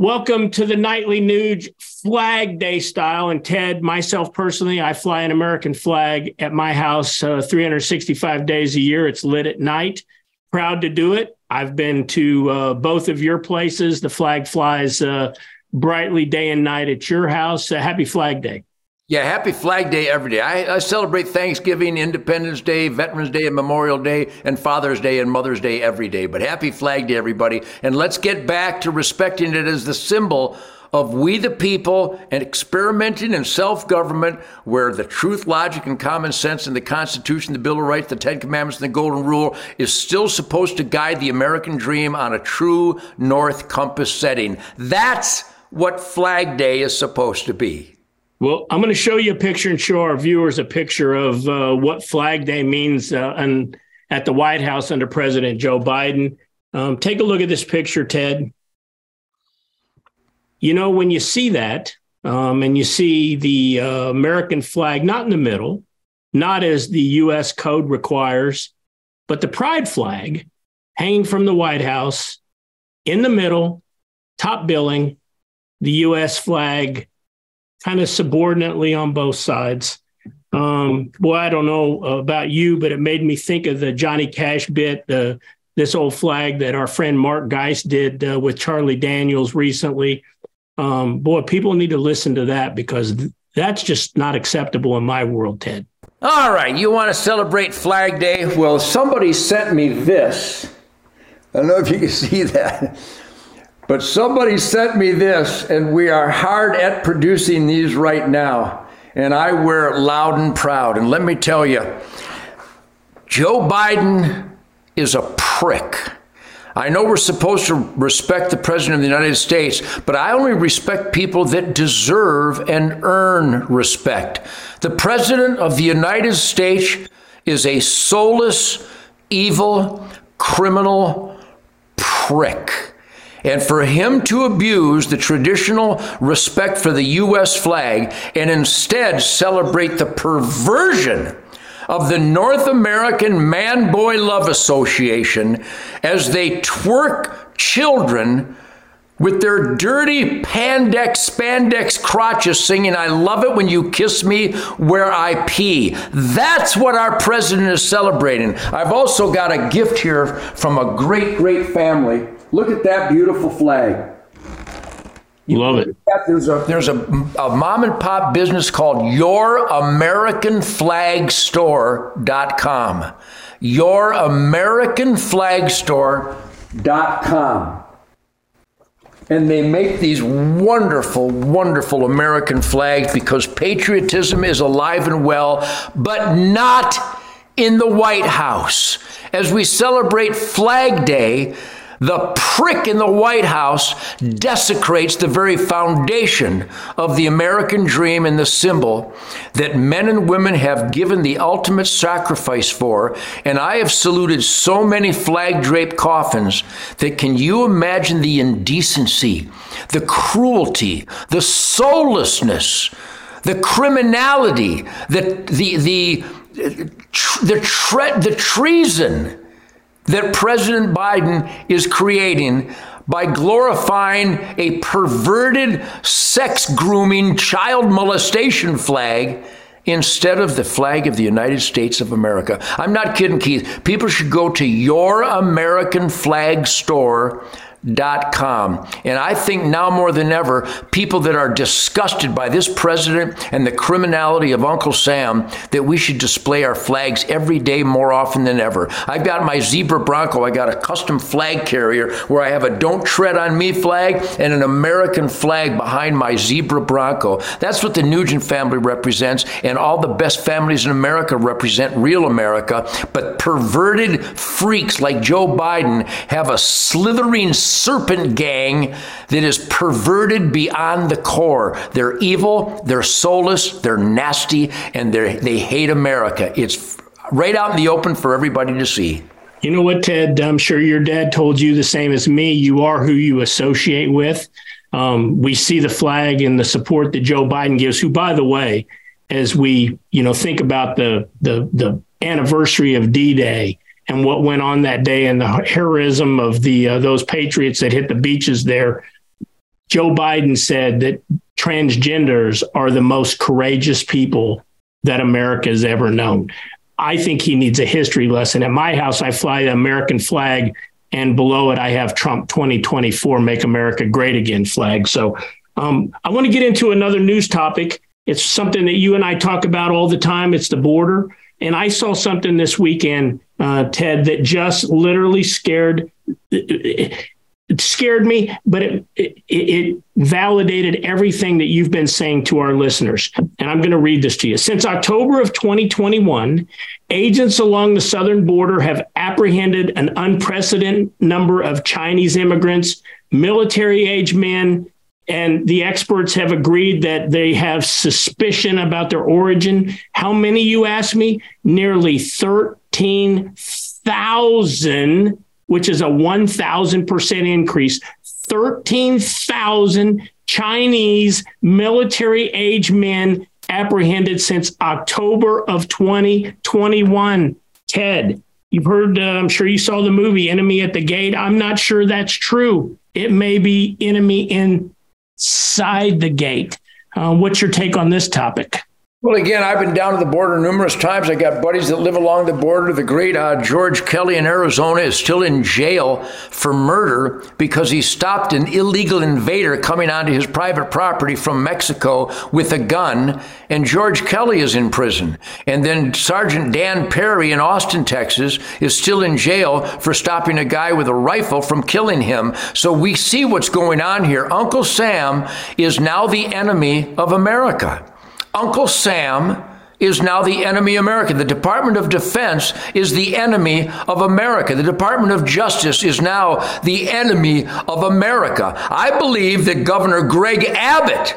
Welcome to the Nightly Nuge Flag Day style. And Ted, myself personally, I fly an American flag at my house uh, 365 days a year. It's lit at night. Proud to do it. I've been to uh, both of your places. The flag flies uh, brightly day and night at your house. Uh, happy Flag Day. Yeah, happy Flag Day every day. I, I, celebrate Thanksgiving, Independence Day, Veterans Day, and Memorial Day, and Father's Day and Mother's Day every day. But happy Flag Day, everybody. And let's get back to respecting it as the symbol of we the people and experimenting in self government where the truth, logic, and common sense in the Constitution, the Bill of Rights, the Ten Commandments, and the Golden Rule is still supposed to guide the American dream on a true North Compass setting. That's what Flag Day is supposed to be. Well, I'm going to show you a picture and show our viewers a picture of uh, what Flag Day means uh, and at the White House under President Joe Biden. Um, take a look at this picture, Ted. You know, when you see that um, and you see the uh, American flag not in the middle, not as the U.S. code requires, but the pride flag hanging from the White House in the middle, top billing, the U.S. flag kind of subordinately on both sides. Um, boy, I don't know about you, but it made me think of the Johnny Cash bit, uh, this old flag that our friend Mark Geist did uh, with Charlie Daniels recently. Um, boy, people need to listen to that because th- that's just not acceptable in my world, Ted. All right, you want to celebrate Flag Day? Well, somebody sent me this. I don't know if you can see that. But somebody sent me this, and we are hard at producing these right now. And I wear it loud and proud. And let me tell you, Joe Biden is a prick. I know we're supposed to respect the President of the United States, but I only respect people that deserve and earn respect. The President of the United States is a soulless, evil, criminal prick. And for him to abuse the traditional respect for the U.S. flag and instead celebrate the perversion of the North American Man Boy Love Association as they twerk children with their dirty pandex spandex crotches singing, I love it when you kiss me where I pee. That's what our president is celebrating. I've also got a gift here from a great, great family. Look at that beautiful flag. You Love it. There's a there's a, a mom and pop business called YourAmericanFlagStore.com. YourAmericanFlagStore.com. And they make these wonderful, wonderful American flags because patriotism is alive and well, but not in the White House. As we celebrate Flag Day, the prick in the White House desecrates the very foundation of the American dream and the symbol that men and women have given the ultimate sacrifice for. And I have saluted so many flag draped coffins that can you imagine the indecency, the cruelty, the soullessness, the criminality, the, the, uh, the, the, tre- the treason that President Biden is creating by glorifying a perverted sex grooming child molestation flag instead of the flag of the United States of America. I'm not kidding, Keith. People should go to your American flag store Com. And I think now more than ever, people that are disgusted by this president and the criminality of Uncle Sam, that we should display our flags every day more often than ever. I've got my Zebra Bronco, I got a custom flag carrier where I have a Don't Tread on Me flag and an American flag behind my Zebra Bronco. That's what the Nugent family represents, and all the best families in America represent real America. But perverted freaks like Joe Biden have a slithering serpent gang that is perverted beyond the core. They're evil, they're soulless, they're nasty, and they they hate America. It's right out in the open for everybody to see. You know what, Ted? I'm sure your dad told you the same as me. You are who you associate with. Um, we see the flag and the support that Joe Biden gives, who, by the way, as we you know think about the the the anniversary of D-Day and what went on that day and the heroism of the uh, those patriots that hit the beaches there. Joe Biden said that transgenders are the most courageous people that America has ever known. I think he needs a history lesson. At my house, I fly the American flag, and below it, I have Trump 2024 Make America Great Again flag. So um, I want to get into another news topic. It's something that you and I talk about all the time. It's the border. And I saw something this weekend, uh, Ted, that just literally scared it scared me, but it, it, it, validated everything that you've been saying to our listeners. And I'm going to read this to you. Since October of 2021, agents along the southern border have apprehended an unprecedented number of Chinese immigrants, military age men, and the experts have agreed that they have suspicion about their origin. How many, you ask me? Nearly 13,000 which is a 1,000% increase. 13,000 Chinese military age men apprehended since October of 2021. Ted, you've heard, uh, I'm sure you saw the movie Enemy at the Gate. I'm not sure that's true. It may be enemy inside the gate. Uh, what's your take on this topic? Well, again, I've been down to the border numerous times. I got buddies that live along the border. The great uh, George Kelly in Arizona is still in jail for murder because he stopped an illegal invader coming onto his private property from Mexico with a gun. And George Kelly is in prison. And then Sergeant Dan Perry in Austin, Texas, is still in jail for stopping a guy with a rifle from killing him. So we see what's going on here. Uncle Sam is now the enemy of America. Uncle Sam is now the enemy of America. The Department of Defense is the enemy of America. The Department of Justice is now the enemy of America. I believe that Governor Greg Abbott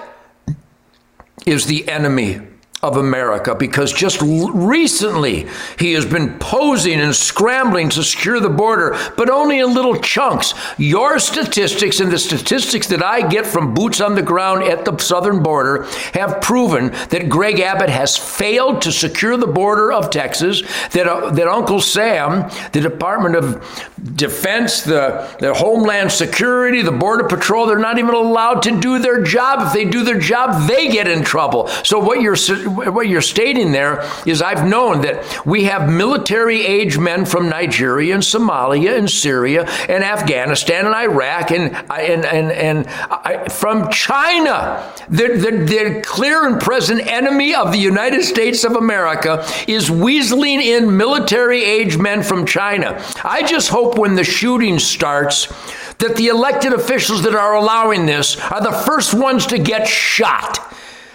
is the enemy of America because just recently he has been posing and scrambling to secure the border, but only in little chunks. Your statistics and the statistics that I get from boots on the ground at the southern border have proven that Greg Abbott has failed to secure the border of Texas, that, uh, that Uncle Sam, the Department of Defense, the, the Homeland Security, the Border Patrol, they're not even allowed to do their job. If they do their job, they get in trouble. So what you're what you're stating there is I've known that we have military age men from Nigeria and Somalia and Syria and Afghanistan and Iraq and and and, and I, from China. The, the, the clear and present enemy of the United States of America is weaseling in military age men from China. I just hope when the shooting starts that the elected officials that are allowing this are the first ones to get shot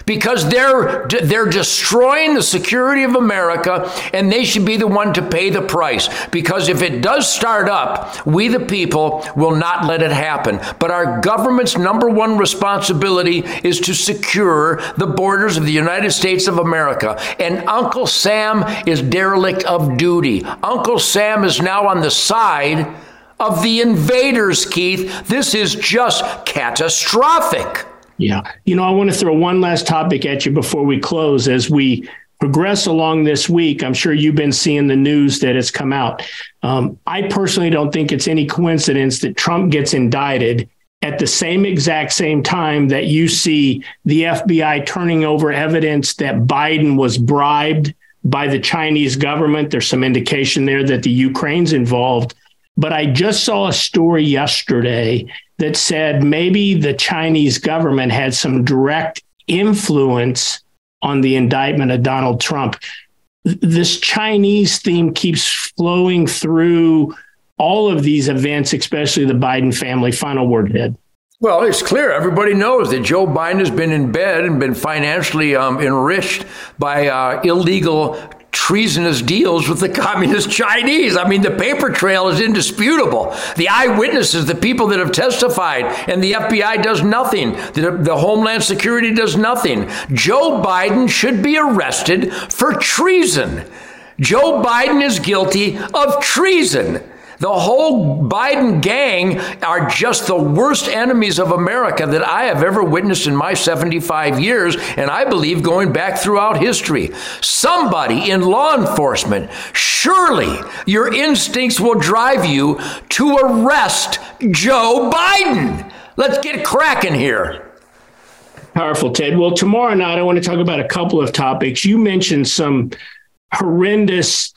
because they're they're destroying the security of America and they should be the one to pay the price. Because if it does start up we the people will not let it happen. But our government's number one responsibility is to secure the borders of the United States of America. And Uncle Sam is derelict of duty. Uncle Sam is now on the side of the invaders Keith. This is just catastrophic yeah. You know, I want to throw one last topic at you before we close. As we progress along this week, I'm sure you've been seeing the news that has come out. Um, I personally don't think it's any coincidence that Trump gets indicted at the same exact same time that you see the FBI turning over evidence that Biden was bribed by the Chinese government. There's some indication there that the Ukraine's involved. But I just saw a story yesterday that said maybe the Chinese government had some direct influence on the indictment of Donald Trump. This Chinese theme keeps flowing through all of these events, especially the Biden family. Final word, Ted. Well, it's clear. Everybody knows that Joe Biden has been in bed and been financially um, enriched by uh, illegal treasonous deals with the communist Chinese. I mean, the paper trail is indisputable. The eyewitnesses, the people that have testified, and the FBI does nothing. The, the Homeland Security does nothing. Joe Biden should be arrested for treason. Joe Biden is guilty of treason. The whole Biden gang are just the worst enemies of America that I have ever witnessed in my 75 years, and I believe going back throughout history. Somebody in law enforcement, surely your instincts will drive you to arrest Joe Biden. Let's get cracking here. Powerful, Ted. Well, tomorrow night, I want to talk about a couple of topics. You mentioned some horrendous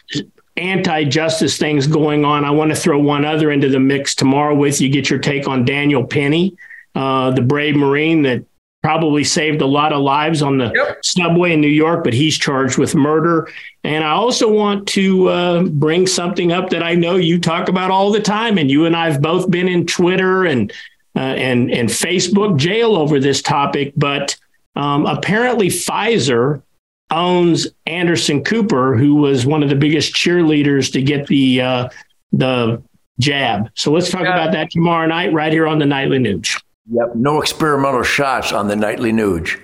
anti justice things going on. I want to throw one other into the mix tomorrow with you, get your take on Daniel Penny, uh, the brave Marine that probably saved a lot of lives on the yep. subway in New York, but he's charged with murder. And I also want to uh, bring something up that I know you talk about all the time, and you and I have both been in Twitter and uh, and and Facebook jail over this topic, but um, apparently Pfizer owns Anderson Cooper, who was one of the biggest cheerleaders to get the uh, the jab. So let's talk yeah. about that tomorrow night, right here on the Nightly Nuge. Yep, no experimental shots on the Nightly Nuge.